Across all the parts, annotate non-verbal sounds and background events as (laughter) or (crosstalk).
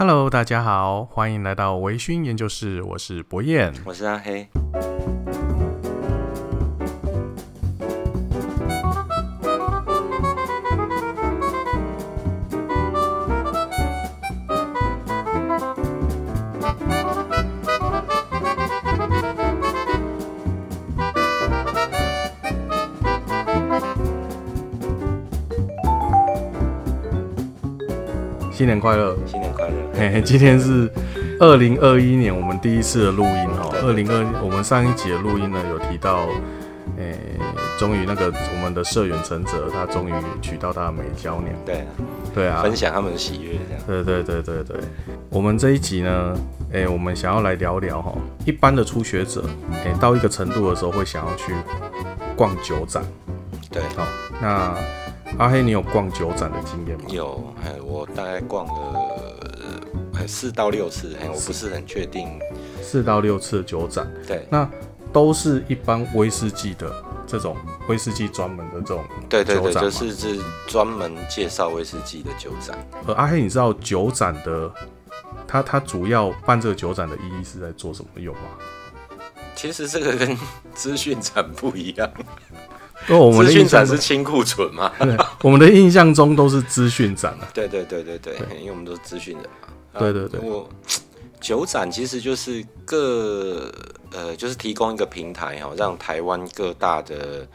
Hello，大家好，欢迎来到微醺研究室，我是博彦，我是阿黑。新年快乐！新年快乐！今天是二零二一年我们第一次的录音哦。二零二，我们上一集的录音呢，有提到，诶、欸，终于那个我们的社员陈哲，他终于娶到他的美娇娘。对啊，对啊，分享他们的喜悦这样。对对对对对。我们这一集呢，诶、欸，我们想要来聊聊哈，一般的初学者，诶、欸，到一个程度的时候会想要去逛酒展。对，好，那。阿黑，你有逛酒展的经验吗？有，哎我大概逛了四到六次，我不是很确定。四到六次的酒展，对，那都是一般威士忌的这种威士忌专门的这种对对对，就是是专门介绍威士忌的酒展。呃阿黑，你知道酒展的，它它主要办这个酒展的意义是在做什么用吗？其实这个跟资讯展不一样。(laughs) 我们的资讯展是清库存嘛？对，我们的印象中都是资讯展啊。对对对对对，因为我们都是资讯人嘛。对对对。我酒展其实就是各呃，就是提供一个平台哈，让台湾各大的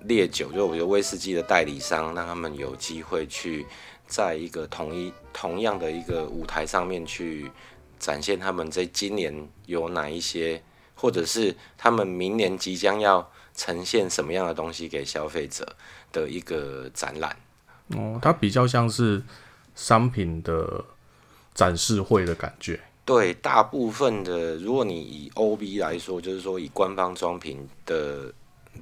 烈酒，就我觉得威士忌的代理商，让他们有机会去在一个同一同样的一个舞台上面去展现他们在今年有哪一些，或者是他们明年即将要。呈现什么样的东西给消费者的一个展览哦，它比较像是商品的展示会的感觉。对，大部分的，如果你以 OB 来说，就是说以官方装瓶的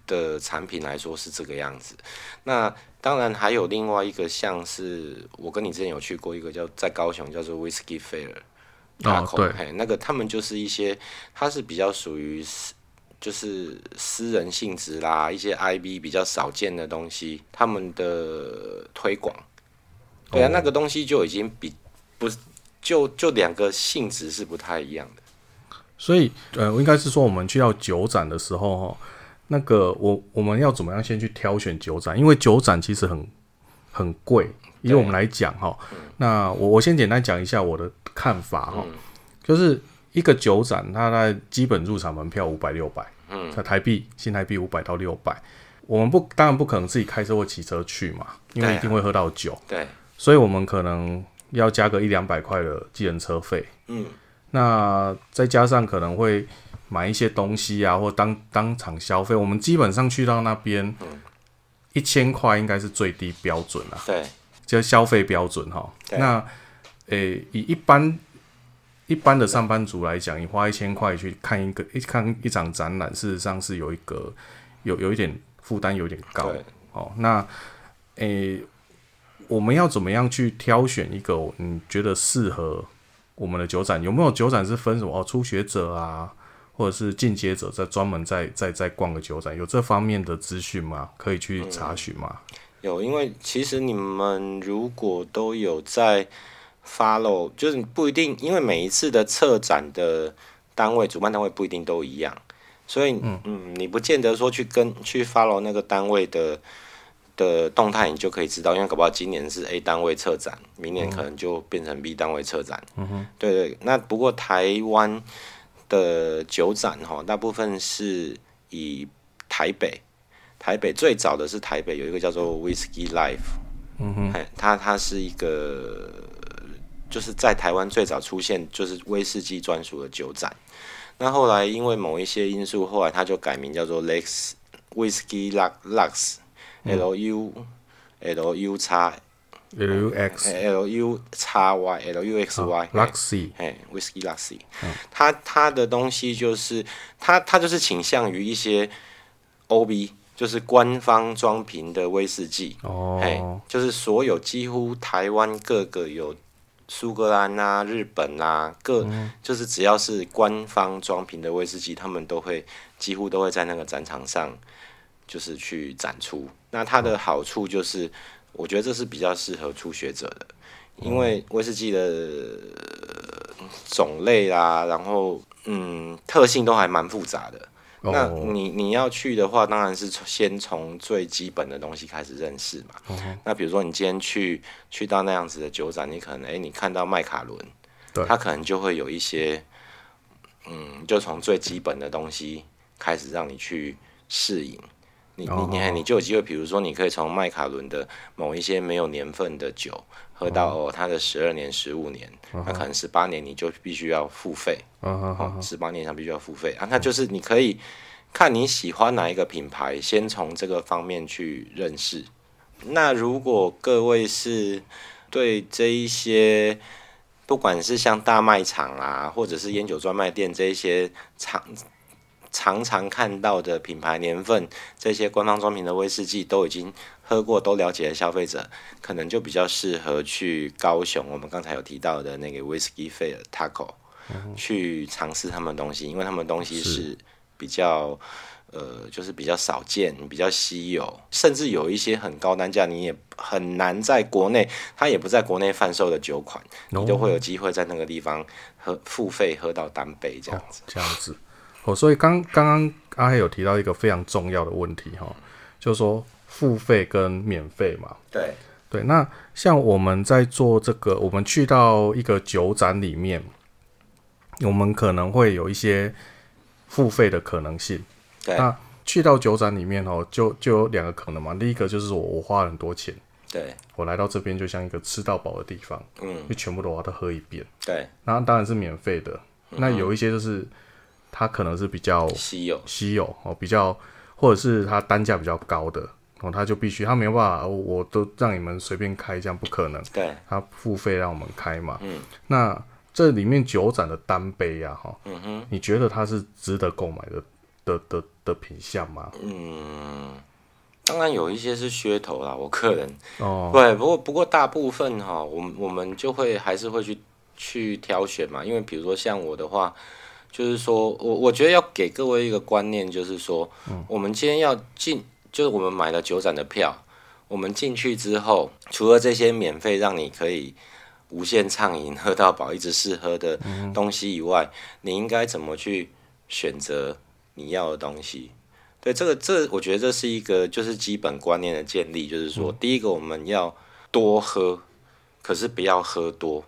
的产品来说是这个样子。那当然还有另外一个，像是我跟你之前有去过一个叫在高雄叫做 Whisky Fair，哦，对，那个他们就是一些，它是比较属于私。就是私人性质啦，一些 IB 比较少见的东西，他们的推广，对啊，那个东西就已经比不是就就两个性质是不太一样的。所以，呃，应该是说我们去到酒展的时候，哈，那个我我们要怎么样先去挑选酒展？因为酒展其实很很贵，以我们来讲，哈，那我我先简单讲一下我的看法，哈，就是一个酒展，它的基本入场门票五百六百。嗯，在台币新台币五百到六百，我们不当然不可能自己开车或骑车去嘛，因为一定会喝到酒。对，所以我们可能要加个一两百块的计程车费。嗯，那再加上可能会买一些东西啊，或当当场消费，我们基本上去到那边，一千块应该是最低标准了。对，就消费标准哈。那，诶、欸，以一般。一般的上班族来讲，你花一千块去看一个一看一场展览，事实上是有一个有有一点负担，有点高。哦，那诶、欸，我们要怎么样去挑选一个你觉得适合我们的酒展？有没有酒展是分什么哦？初学者啊，或者是进阶者在专门在在在逛个酒展，有这方面的资讯吗？可以去查询吗、有，因为其实你们如果都有在。follow 就是不一定，因为每一次的策展的单位、主办单位不一定都一样，所以嗯，嗯，你不见得说去跟去 follow 那个单位的的动态，你就可以知道，因为搞不好今年是 A 单位策展，明年可能就变成 B 单位策展。嗯哼，对，对对。那不过台湾的酒展哈，大部分是以台北，台北最早的是台北有一个叫做 Whisky Life，嗯哼，它它是一个。就是在台湾最早出现就是威士忌专属的酒展，那后来因为某一些因素，后来它就改名叫做 Lex Whisky U L U 叉 L U X L U 叉 Y L U X Y Luxy，哎，Whisky Luxy，它它的东西就是它它就是倾向于一些 O B，就是官方装瓶的威士忌，哦，哎，就是所有几乎台湾各个有。苏格兰啊，日本啊，各就是只要是官方装瓶的威士忌，他们都会几乎都会在那个展场上，就是去展出。那它的好处就是，我觉得这是比较适合初学者的，因为威士忌的种类啊，然后嗯，特性都还蛮复杂的。Oh. 那你你要去的话，当然是先从最基本的东西开始认识嘛。Oh. 那比如说你今天去去到那样子的酒展，你可能哎，你看到麦卡伦，对，它可能就会有一些，嗯，就从最基本的东西开始让你去适应。你你你你就有机会，比如说，你可以从麦卡伦的某一些没有年份的酒喝到哦，它的十二年、十五年，那可能十八年你就必须要付费，哦，十八年以上必须要付费啊。那就是你可以看你喜欢哪一个品牌，先从这个方面去认识。那如果各位是对这一些，不管是像大卖场啊，或者是烟酒专卖店这一些厂。常常看到的品牌年份，这些官方装瓶的威士忌都已经喝过、都了解的消费者，可能就比较适合去高雄。我们刚才有提到的那个 Whisky Fair Taco，、嗯、去尝试他们东西，因为他们东西是比较呃，就是比较少见、比较稀有，甚至有一些很高单价，你也很难在国内，它也不在国内贩售的酒款，哦、你都会有机会在那个地方喝付费喝到单杯这样子。哦、这样子。哦，所以刚刚刚阿黑有提到一个非常重要的问题哈，就是说付费跟免费嘛。对对，那像我们在做这个，我们去到一个酒展里面，我们可能会有一些付费的可能性。对，那去到酒展里面哦，就就有两个可能嘛。第一个就是我我花了很多钱，对，我来到这边就像一个吃到饱的地方，嗯，就全部都要都喝一遍。对，那当然是免费的。那有一些就是。它可能是比较稀有，稀有哦，比较或者是它单价比较高的哦，它就必须它没有办法，我都让你们随便开，这样不可能。对，它付费让我们开嘛。嗯，那这里面酒展的单杯呀，哈，嗯哼，你觉得它是值得购买的的的的，品相吗？嗯，当然有一些是噱头啦，我个人哦，对，不过不过大部分哈，我们我们就会还是会去去挑选嘛，因为比如说像我的话。就是说，我我觉得要给各位一个观念，就是说，嗯、我们今天要进，就是我们买了酒展的票，我们进去之后，除了这些免费让你可以无限畅饮、喝到饱、一直试喝的东西以外，嗯、你应该怎么去选择你要的东西？对，这个这、我觉得这是一个就是基本观念的建立，就是说，嗯、第一个我们要多喝，可是不要喝多。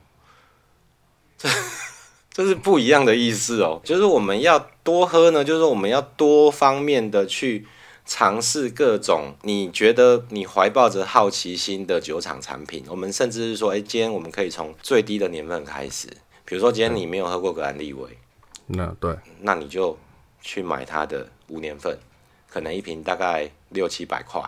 (laughs) 这是不一样的意思哦，就是我们要多喝呢，就是我们要多方面的去尝试各种你觉得你怀抱着好奇心的酒厂产品。我们甚至是说，哎，今天我们可以从最低的年份开始，比如说今天你没有喝过格兰利威，那对，那你就去买它的五年份，可能一瓶大概六七百块。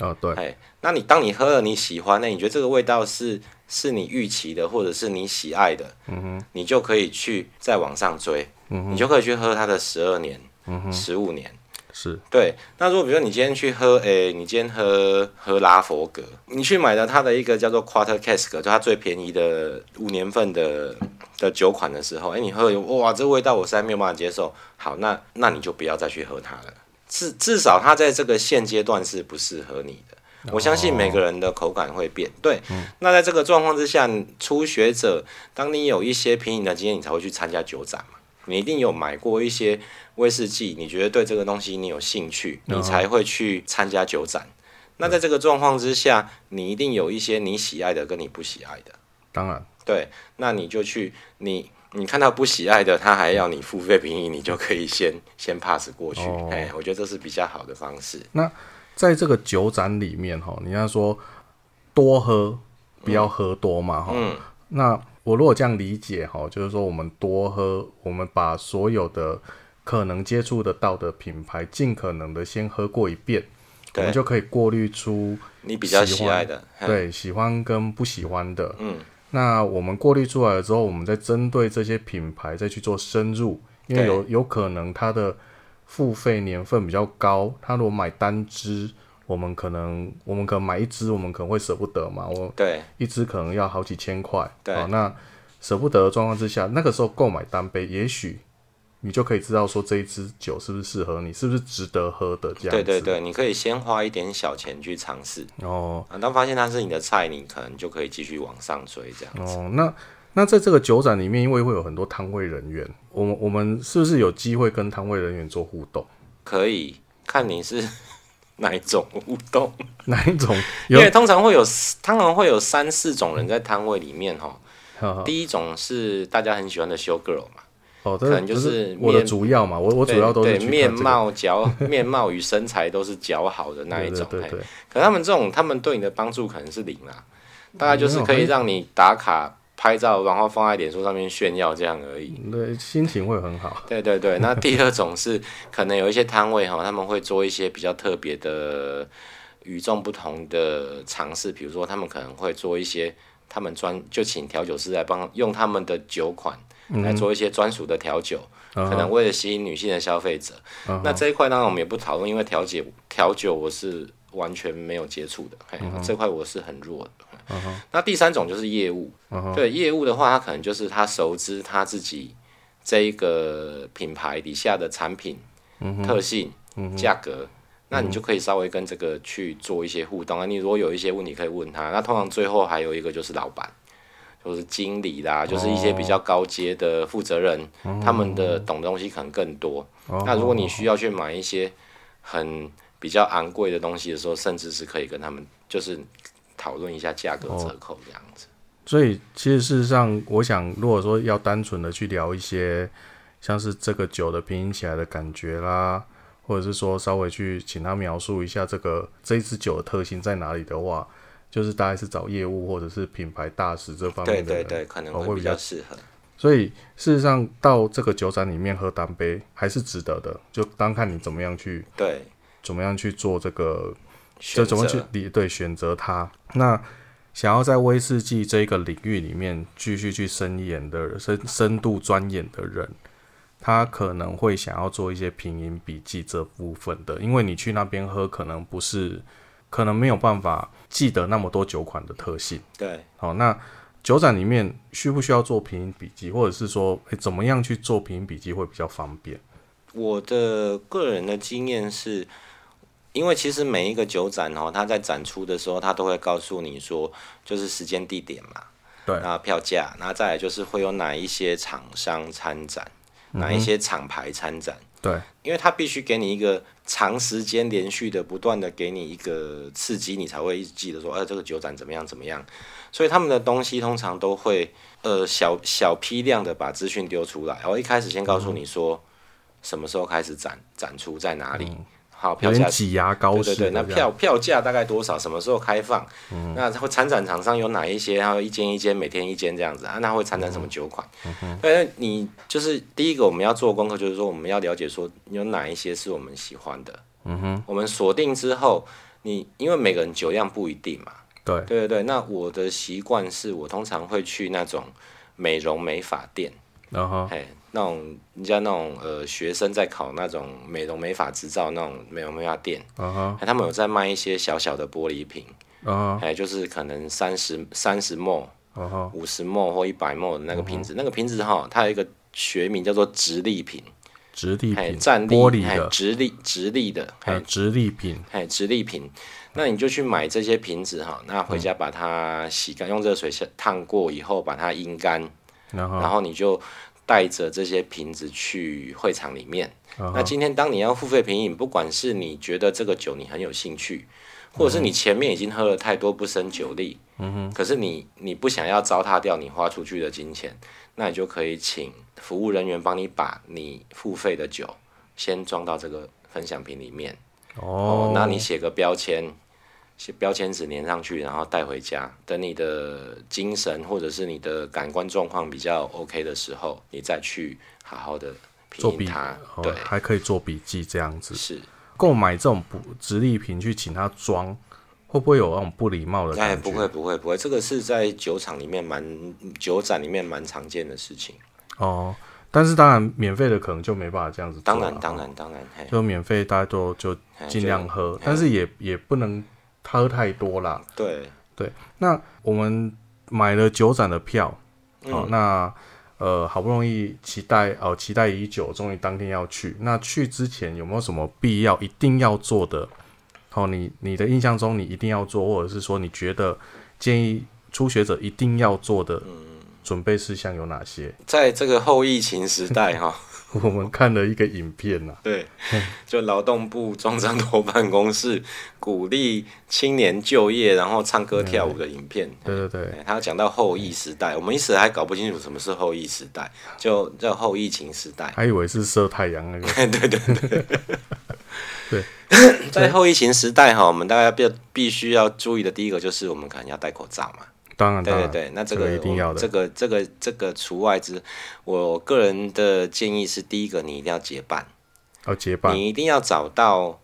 哦，对，哎，那你当你喝了你喜欢，那你觉得这个味道是？是你预期的，或者是你喜爱的，嗯哼，你就可以去再往上追，嗯哼，你就可以去喝它的十二年，嗯哼，十五年，是对。那如果比如说你今天去喝，诶、欸，你今天喝喝拉佛格，你去买了它的一个叫做 Quarter Cask，就它最便宜的五年份的的酒款的时候，诶、欸，你喝哇，这味道我实在没有办法接受。好，那那你就不要再去喝它了，至至少它在这个现阶段是不适合你的。我相信每个人的口感会变，对。嗯、那在这个状况之下，初学者，当你有一些品饮的经验，你才会去参加酒展嘛。你一定有买过一些威士忌，你觉得对这个东西你有兴趣，你才会去参加酒展。嗯、那在这个状况之下，你一定有一些你喜爱的跟你不喜爱的。当然，对。那你就去，你你看到不喜爱的，他还要你付费品饮，你就可以先先 pass 过去。哎、哦，我觉得这是比较好的方式。那。在这个酒展里面，哈，你要说多喝，不要喝多嘛，哈、嗯。那我如果这样理解，哈，就是说我们多喝，我们把所有的可能接触得到的品牌，尽可能的先喝过一遍，我们就可以过滤出你比较喜爱的，对，喜欢跟不喜欢的。嗯。那我们过滤出来了之后，我们再针对这些品牌再去做深入，因为有有可能它的。付费年份比较高，他如果买单支，我们可能我们可能买一支，我们可能会舍不得嘛。我对一支可能要好几千块，对、哦，那舍不得的状况之下，那个时候购买单杯，也许你就可以知道说这一支酒是不是适合你，是不是值得喝的这样子。对对对，你可以先花一点小钱去尝试哦，当发现它是你的菜，你可能就可以继续往上追这样子。哦，那那在这个酒展里面，因为会有很多摊位人员，我们我们是不是有机会跟摊位人员做互动？可以看你是 (laughs) 哪一种互动，哪一种？(laughs) 因为通常会有，通常会有三四种人在摊位里面哈。第一种是大家很喜欢的 show girl 嘛，哦，可能就是我的主要嘛，我我主要都是、这个、对面貌姣 (laughs) 面貌与身材都是姣好的那一种，对对对，对。可他们这种，他们对你的帮助可能是零啦，大概就是可以让你打卡拍照，然后放在脸书上面炫耀这样而已。对，心情会很好。对对对，那第二种是可能有一些摊位哈，他们会做一些比较特别的、与众不同的尝试，比如说他们可能会做一些。他们专就请调酒师来帮用他们的酒款来做一些专属的调酒，嗯，可能为了吸引女性的消费者。Uh. 那这一块当然我们也不讨论，因为调解调酒我是完全没有接触的，uh. 这块我是很弱的。Uh. 那第三种就是业务，uh. 对业务的话，他可能就是他熟知他自己这一个品牌底下的产品、uh. 特性、价格。Uh. 那你就可以稍微跟这个去做一些互动啊。你如果有一些问题可以问他，那通常最后还有一个就是老板，就是经理啦，就是一些比较高阶的负责人，他们的懂的东西可能更多。那如果你需要去买一些很比较昂贵的东西的时候，甚至是可以跟他们就是讨论一下价格折扣这样子。所以其实事实上，我想如果说要单纯的去聊一些像是这个酒的品饮起来的感觉啦。或者是说稍微去请他描述一下这个这一支酒的特性在哪里的话，就是大概是找业务或者是品牌大使这方面的人，对对对，可能会比较适合。所以事实上到这个酒展里面喝单杯还是值得的，就当看你怎么样去对，怎么样去做这个，就怎么去理对选择它。那想要在威士忌这个领域里面继续去深研的深深度钻研的人。他可能会想要做一些品饮笔记这部分的，因为你去那边喝，可能不是，可能没有办法记得那么多酒款的特性。对，好，那酒展里面需不需要做品饮笔记，或者是说，诶，怎么样去做品饮笔记会比较方便？我的个人的经验是，因为其实每一个酒展哦，它在展出的时候，它都会告诉你说，就是时间、地点嘛，对，然后票价，然后再来就是会有哪一些厂商参展。哪一些厂牌参展？对，因为它必须给你一个长时间连续的、不断的给你一个刺激，你才会一直记得说，呃，这个酒展怎么样怎么样。所以他们的东西通常都会，呃，小小批量的把资讯丢出来，然后一开始先告诉你说，什么时候开始展展出在哪里。嗯好，票价挤牙膏，对对对，那票票价大概多少？什么时候开放？嗯、那会参展厂商有哪一些？然后一间一间，每天一间这样子啊？那会参展什么酒款？嗯，那你就是第一个我们要做功课，就是说我们要了解说有哪一些是我们喜欢的。嗯哼，我们锁定之后，你因为每个人酒量不一定嘛。对对对对，那我的习惯是我通常会去那种美容美发店。然后，嘿。那种人家那种呃学生在考那种美容美发执照那种美容美发店，uh -huh. 他们有在卖一些小小的玻璃瓶，哎、uh -huh.，就是可能三十三十 ml 五十 ml 或一百 ml 的那个瓶子，uh -huh. 那个瓶子哈，它有一个学名叫做直立瓶，直立瓶，站立玻璃的，直立直立的，哎，直立瓶，哎，直立瓶，那你就去买这些瓶子哈，那回家把它洗干，uh. 用热水烫过以后把它阴干，uh. 然后你就。带着这些瓶子去会场里面。Uh -huh. 那今天当你要付费品饮，不管是你觉得这个酒你很有兴趣，或者是你前面已经喝了太多不胜酒力，嗯哼，可是你你不想要糟蹋掉你花出去的金钱，那你就可以请服务人员帮你把你付费的酒先装到这个分享瓶里面。Oh. 哦，那你写个标签。标签纸粘上去，然后带回家。等你的精神或者是你的感官状况比较 OK 的时候，你再去好好的做笔它。对，还可以做笔记这样子。是购买这种不直立瓶去请他装，会不会有那种不礼貌的感觉？哎，不会不会不会，这个是在酒厂里面蛮酒展里面蛮常见的事情。哦，但是当然免费的可能就没办法这样子做。当然当然当然，就免费大家都就尽量喝，但是也也不能。喝太多了，对对。那我们买了酒展的票，好、嗯哦，那呃好不容易期待哦，期待已久，终于当天要去。那去之前有没有什么必要一定要做的？哦，你你的印象中你一定要做，或者是说你觉得建议初学者一定要做的准备事项有哪些？在这个后疫情时代，哈。(laughs) 我们看了一个影片呐、啊，对，就劳动部中彰投办公室鼓励青年就业，然后唱歌跳舞的影片。对对对，他讲到后疫时代，我们一时还搞不清楚什么是后疫时代，就叫后疫情时代，还以为是射太阳那个。对对对对，(laughs) (coughs) 在后疫情时代哈，我们大家必必须要注意的第一个就是我们可能要戴口罩嘛。当然，对对对，那这个、这个、一定要的，这个这个这个除外之，我个人的建议是，第一个你一定要结伴，要结伴，你一定要找到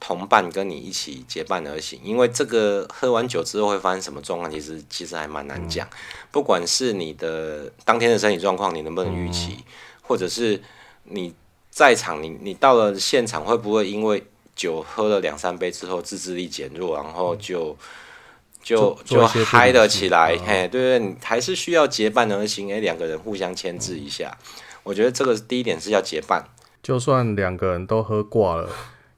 同伴跟你一起结伴而行，因为这个喝完酒之后会发生什么状况，其实其实还蛮难讲。嗯、不管是你的当天的身体状况，你能不能预期，嗯、或者是你在场，你你到了现场会不会因为酒喝了两三杯之后自制力减弱，然后就。嗯就就嗨得起来，哦、嘿，对对，你还是需要结伴而行，哎，两个人互相牵制一下，嗯、我觉得这个第一点是要结伴。就算两个人都喝挂了，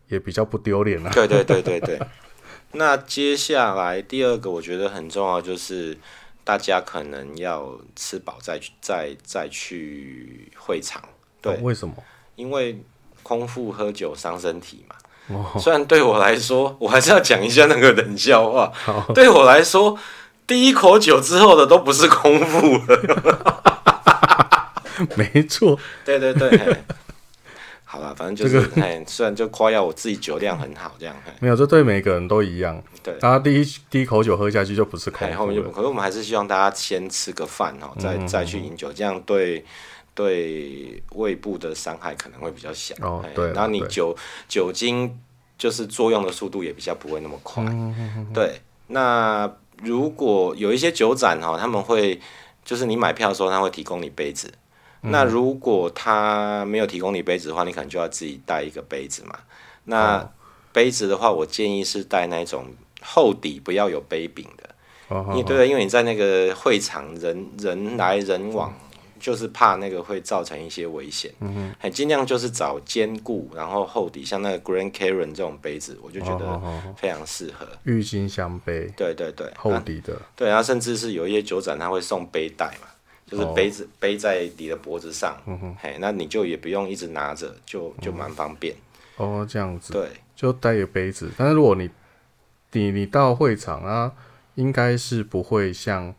也比较不丢脸了。对对对对对。(laughs) 那接下来第二个，我觉得很重要，就是大家可能要吃饱再去再再去会场。对，哦、为什么？因为空腹喝酒伤身体嘛。虽然对我来说，(laughs) 我还是要讲一下那个冷笑话。好对我来说，第一口酒之后的都不是空腹了。(laughs) 没错，对对对。(laughs) 好了，反正就是，这个、虽然就夸耀我自己酒量很好，这样。没有，这对每个人都一样。对，大家第一第一口酒喝下去就不是空腹，后面就不。可是我们还是希望大家先吃个饭哦，再再去饮酒，这样对。对胃部的伤害可能会比较小，哦、对，然后你酒酒精就是作用的速度也比较不会那么快，对。那如果有一些酒展哈，他们会就是你买票的时候他会提供你杯子，嗯、那如果他没有提供你杯子的话，你可能就要自己带一个杯子嘛。那杯子的话，我建议是带那种厚底不要有杯柄的，哦、因为对，因为你在那个会场人人来人往。嗯就是怕那个会造成一些危险，嗯哼，还尽量就是找坚固，然后厚底，像那个 Grand Caron 这种杯子，我就觉得非常适合。郁金香杯，对对对，厚底的，对，然后甚至是有一些酒展，他会送杯带嘛，就是杯子背在你的脖子上，嗯哼，嘿，那你就也不用一直拿着，就就蛮方便。哦，这样子，对，就带一个杯子，但是如果你你你到会场啊，应该是不会像。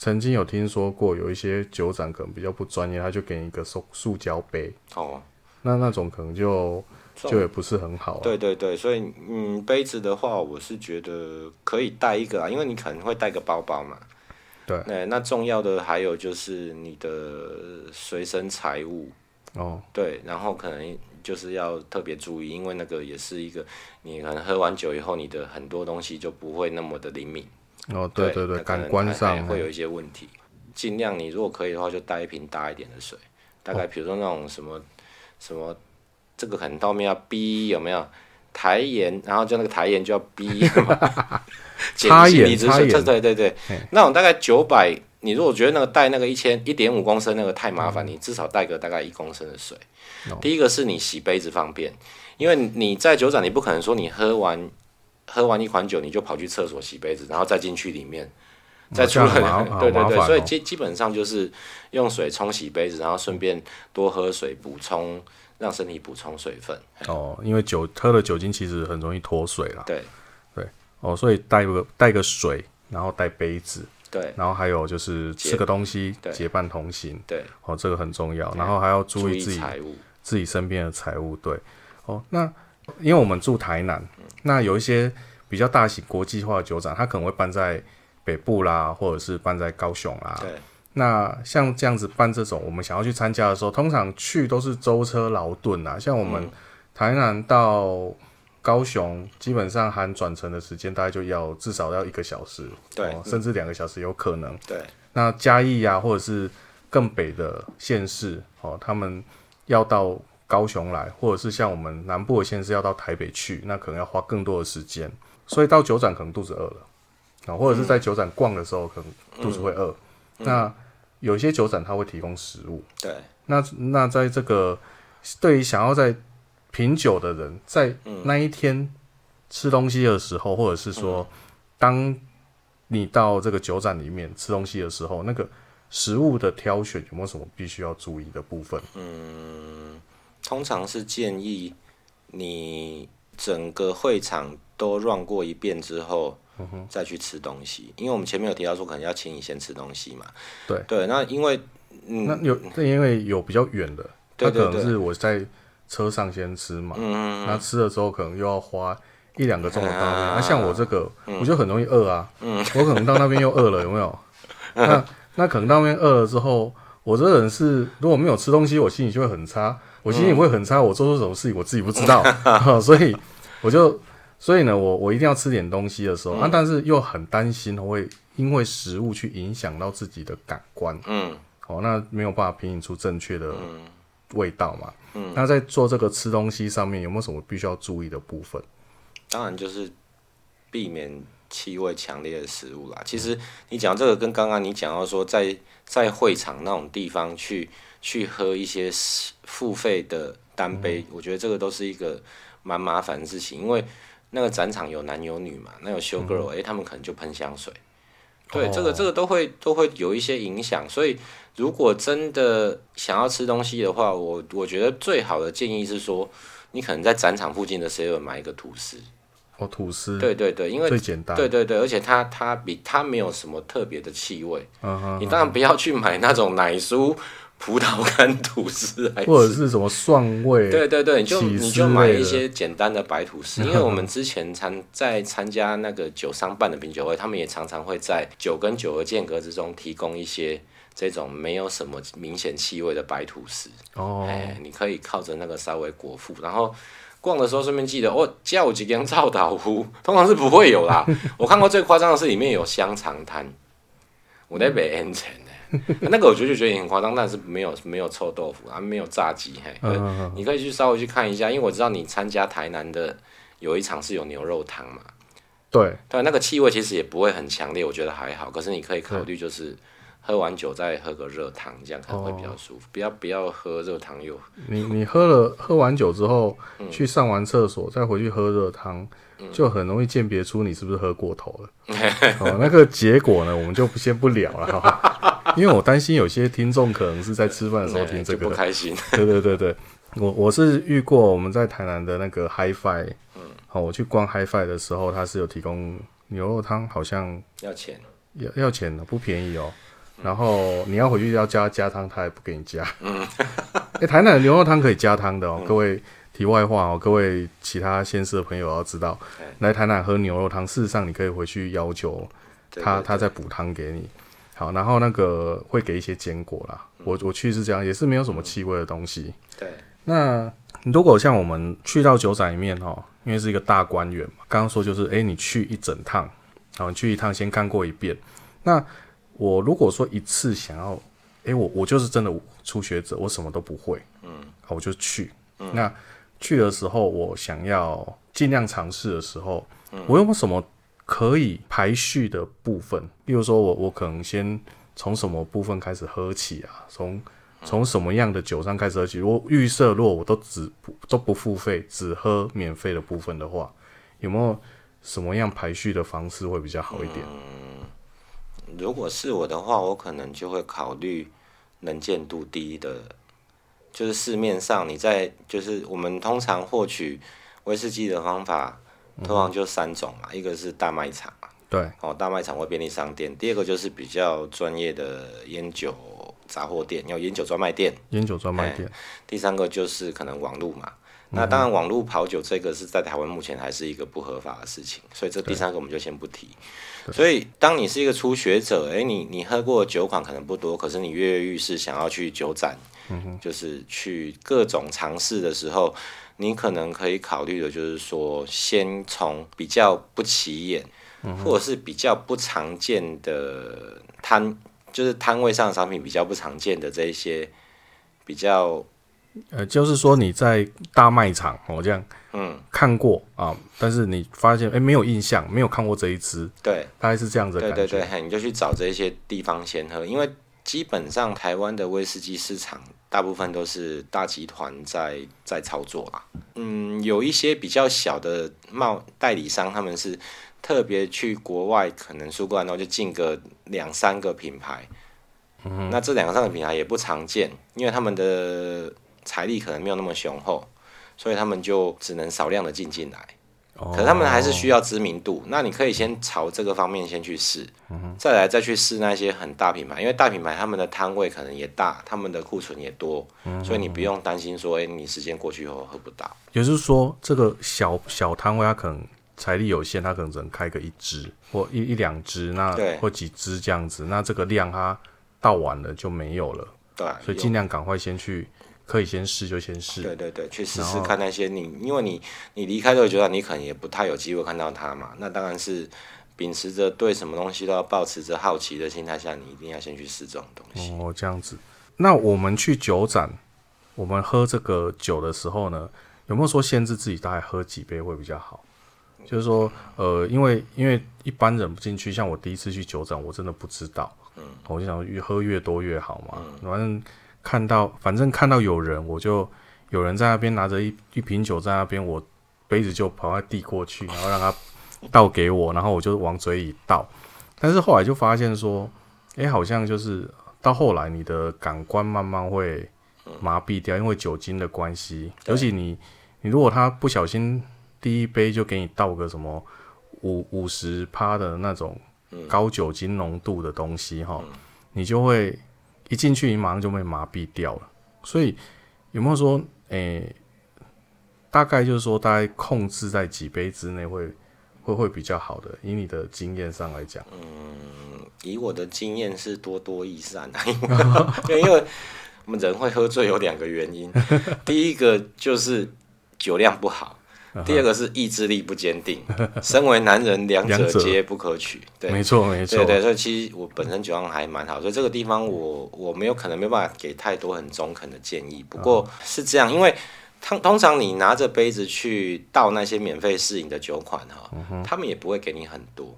曾经有听说过，有一些酒展可能比较不专业，他就给你一个塑塑胶杯。哦，那那种可能就就也不是很好。对对对，所以嗯，杯子的话，我是觉得可以带一个啊，因为你可能会带个包包嘛。对。那那重要的还有就是你的随身财物。哦。对，然后可能就是要特别注意，因为那个也是一个，你可能喝完酒以后，你的很多东西就不会那么的灵敏。哦，对对对，感官上会有一些问题。尽量你如果可以的话，就带一瓶大一点的水，大概比如说那种什么、哦、什么，这个可能后面要 B 有没有台盐，然后就那个台盐就要 B 嘛，(laughs) 插盐插盐，对对对，嘿那种大概九百，你如果觉得那个带那个一千一点五公升那个太麻烦，嗯、你至少带个大概一公升的水。哦、第一个是你洗杯子方便，因为你在酒展你不可能说你喝完。喝完一款酒，你就跑去厕所洗杯子，然后再进去里面，再出来。(laughs) 对对对，所以基基本上就是用水冲洗杯子，然后顺便多喝水，补充让身体补充水分。哦，因为酒喝了酒精其实很容易脱水了。对对哦，所以带个带个水，然后带杯子。对，然后还有就是吃个东西结伴同行。对哦，这个很重要。然后还要注意自己自己身边的财物。对哦，那因为我们住台南。那有一些比较大型国际化的酒展，它可能会办在北部啦，或者是办在高雄啦。对。那像这样子办这种，我们想要去参加的时候，通常去都是舟车劳顿啊。像我们台南到高雄，基本上含转乘的时间，大概就要至少要一个小时，对，哦、甚至两个小时有可能。对。那嘉义啊，或者是更北的县市，哦，他们要到。高雄来，或者是像我们南部的县市要到台北去，那可能要花更多的时间，所以到酒展可能肚子饿了啊，或者是在酒展逛的时候可能肚子会饿。那有些酒展它会提供食物，对。那那在这个对于想要在品酒的人，在那一天吃东西的时候，或者是说当你到这个酒展里面吃东西的时候，那个食物的挑选有没有什么必须要注意的部分？嗯，通常是建议你整个会场都 run 过一遍之后，再去吃东西。因为我们前面有提到说，可能要请你先吃东西嘛。对对，那因为、嗯、那有那因为有比较远的，他可能是我在车上先吃嘛。嗯，那吃了之后可能又要花一两个钟头到那边。那、啊啊、像我这个，嗯、我就很容易饿啊。嗯，我可能到那边又饿了，有没有？(laughs) 那那可能到那边饿了之后，我这个人是如果没有吃东西，我心情就会很差。我心情会很差，嗯、我做出什么事情我自己不知道，(laughs) 所以我就所以呢，我我一定要吃点东西的时候、嗯、啊，但是又很担心会因为食物去影响到自己的感官。嗯，哦，那没有办法品饮出正确的味道嘛。嗯，那在做这个吃东西上面有没有什么必须要注意的部分？当然就是避免。气味强烈的食物啦，其实你讲这个跟刚刚你讲到说在在会场那种地方去去喝一些付费的单杯，嗯、我觉得这个都是一个蛮麻烦的事情，因为那个展场有男有女嘛，那有 show girl，哎、他们可能就喷香水，对，哦、这个这个都会都会有一些影响，所以如果真的想要吃东西的话，我我觉得最好的建议是说，你可能在展场附近的 seven 买一个吐司。哦，吐司。对对对，因为最简单。对对对，而且它它比它没有什么特别的气味。嗯哼。你当然不要去买那种奶酥葡萄干吐司，或者是什么蒜味。对对对，你就你就买一些简单的白吐司，(laughs) 因为我们之前参在参加那个酒商办的品酒会，他们也常常会在酒跟酒的间隔之中提供一些这种没有什么明显气味的白吐司。哦。哎，你可以靠着那个稍微果腹，然后。逛的时候顺便记得哦，叫我几根臭豆腐，(laughs) 通常是不会有啦。我看过最夸张的是里面有香肠摊，我在买 N 钱呢，(laughs) 那个我觉得就觉得也很夸张，但是没有没有臭豆腐啊，没有炸鸡嘿。你可以去稍微去看一下，因为我知道你参加台南的有一场是有牛肉汤嘛。对对，那个气味其实也不会很强烈，我觉得还好。可是你可以考虑就是。喝完酒再喝个热汤，这样可能会比较舒服。哦、不要不要喝热汤又。你你喝了喝完酒之后，嗯、去上完厕所再回去喝热汤，嗯、就很容易鉴别出你是不是喝过头了。(laughs) 哦，那个结果呢，我们就先不聊了哈，(laughs) 因为我担心有些听众可能是在吃饭的时候听这个不开心。(laughs) 对对对对，我我是遇过我们在台南的那个 Hi-Fi，嗯，好，我去逛 Hi-Fi 的时候，他是有提供牛肉汤，好像要钱，要要钱的，不便宜哦。然后你要回去要加加汤，他也不给你加。嗯，哎、欸，台南的牛肉汤可以加汤的哦。嗯、各位题外话哦，各位其他县市的朋友要知道，嗯、来台南喝牛肉汤，事实上你可以回去要求他，对对对他再补汤给你。好，然后那个会给一些坚果啦。嗯、我我去是这样，也是没有什么气味的东西。对。那如果像我们去到酒展里面哦，因为是一个大观园嘛，刚刚说就是，哎、欸，你去一整趟，好，你去一趟先看过一遍，那。我如果说一次想要，诶、欸，我我就是真的初学者，我什么都不会，嗯，好，我就去。嗯、那去的时候，我想要尽量尝试的时候，嗯、我有没有什么可以排序的部分？例如说我我可能先从什么部分开始喝起啊？从从什么样的酒上开始喝起？如果预设如果我都只都不付费，只喝免费的部分的话，有没有什么样排序的方式会比较好一点？嗯如果是我的话，我可能就会考虑能见度低的，就是市面上你在就是我们通常获取威士忌的方法，通常就三种嘛，嗯、一个是大卖场，对，哦，大卖场或便利商店；第二个就是比较专业的烟酒杂货店，有烟酒专卖店，烟酒专卖店；第三个就是可能网路嘛。那当然，网络跑酒这个是在台湾目前还是一个不合法的事情，所以这第三个我们就先不提。所以，当你是一个初学者，诶、欸，你你喝过的酒款可能不多，可是你跃跃欲试，想要去酒展，就是去各种尝试的时候，你可能可以考虑的就是说，先从比较不起眼，嗯、或者是比较不常见的摊，就是摊位上的商品比较不常见的这一些比较。呃，就是说你在大卖场，哦这样，嗯，看过啊，但是你发现，哎、欸，没有印象，没有看过这一支，对，大概是这样子的感觉。对对对，你就去找这些地方先喝，因为基本上台湾的威士忌市场大部分都是大集团在在操作啦。嗯，有一些比较小的贸代理商，他们是特别去国外，可能苏格兰然后就进个两三个品牌。嗯、那这两个上的品牌也不常见，因为他们的财力可能没有那么雄厚，所以他们就只能少量的进进来。可是他们还是需要知名度，那你可以先朝这个方面先去试，再来再去试那些很大品牌，因为大品牌他们的摊位可能也大，他们的库存也多，所以你不用担心说，哎，你时间过去以后喝不到。也就是说，这个小小摊位它可能财力有限，它可能只能开个一支或一一两支，那或几支这样子，那这个量它倒完了就没有了，对，所以尽量赶快先去。可以先试就先试，对对对，去试试看那些你，因为你你离开这个酒厂，你可能也不太有机会看到它嘛。那当然是秉持着对什么东西都要保持着好奇的心态下，你一定要先去试这种东西。哦，这样子。那我们去酒展，我们喝这个酒的时候呢，有没有说限制自己大概喝几杯会比较好？就是说，呃，因为因为一般人不进去，像我第一次去酒展，我真的不知道。嗯，我就想越喝越多越好嘛，嗯反正。看到，反正看到有人，我就有人在那边拿着一一瓶酒在那边，我杯子就跑快递过去，然后让他倒给我，然后我就往嘴里倒。但是后来就发现说，哎、欸，好像就是到后来你的感官慢慢会麻痹掉，因为酒精的关系。尤其你你如果他不小心第一杯就给你倒个什么五五十趴的那种高酒精浓度的东西哈，你就会。一进去，你马上就被麻痹掉了。所以有没有说，诶、大概就是说，大概控制在几杯之内会会会比较好的？以你的经验上来讲，嗯，以我的经验是多多益善啊，(laughs) 因为因为我们人会喝醉有两个原因，第一个就是酒量不好。第二个是意志力不坚定，(laughs) 身为男人，两者皆不可取。对，没错，没错。对对，所以其实我本身酒量还蛮好，所以这个地方我我没有可能没有办法给太多很中肯的建议。不过是这样，因为通通常你拿着杯子去倒那些免费试饮的酒款哈，他们也不会给你很多，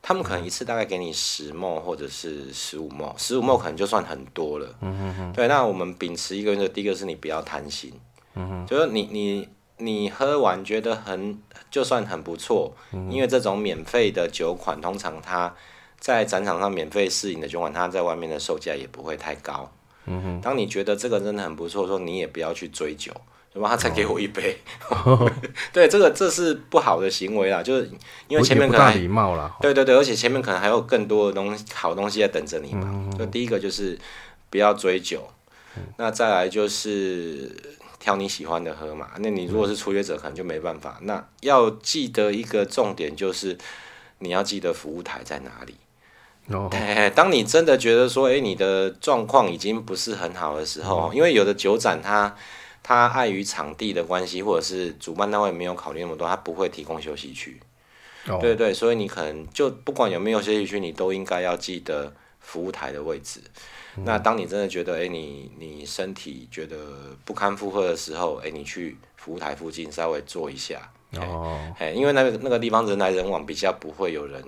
他们可能一次大概给你十 ml 或者是十五 ml，十五 ml 可能就算很多了。嗯哼哼。对，那我们秉持一个原则，第一个是你不要贪心。嗯哼。就是你你。你喝完觉得很就算很不错，嗯，因为这种免费的酒款，通常它在展场上免费试饮的酒款，它在外面的售价也不会太高。嗯哼，当你觉得这个真的很不错，说你也不要去追究，对吧？他再给我一杯，哦、(laughs) (laughs) 对，这个这是不好的行为啦，就是因为前面可能礼貌啦，对对对，而且前面可能还有更多的东西好东西在等着你嘛。嗯、就第一个就是不要追究，嗯，那再来就是。挑你喜欢的喝嘛，那你如果是初学者，可能就没办法。那要记得一个重点就是，你要记得服务台在哪里。哦。(laughs) 当你真的觉得说，诶，你的状况已经不是很好的时候，因为有的酒展它它碍于场地的关系，或者是主办单位没有考虑那么多，它不会提供休息区。哦。对对，所以你可能就不管有没有休息区，你都应该要记得服务台的位置。那当你真的觉得，哎、欸，你你身体觉得不堪负荷的时候，哎、欸，你去服务台附近稍微坐一下，哦，哎，因为那个那个地方人来人往，比较不会有人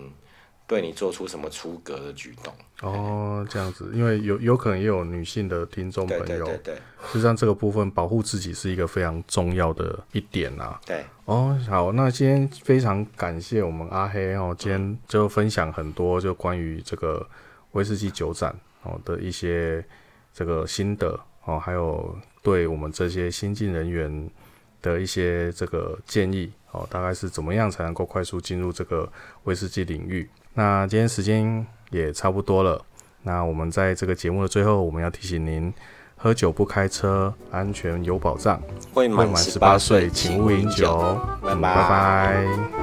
对你做出什么出格的举动。哦，这样子，因为有有可能也有女性的听众朋友，对对对对，实际上这个部分保护自己是一个非常重要的一点啊。对，哦，好，那今天非常感谢我们阿黑哦，今天就分享很多就关于这个威士忌酒展。哦的一些这个心得哦，还有对我们这些新进人员的一些这个建议哦，大概是怎么样才能够快速进入这个威士忌领域？那今天时间也差不多了，那我们在这个节目的最后，我们要提醒您：喝酒不开车，安全有保障。未满十八岁，请勿饮酒。拜拜。嗯，拜拜。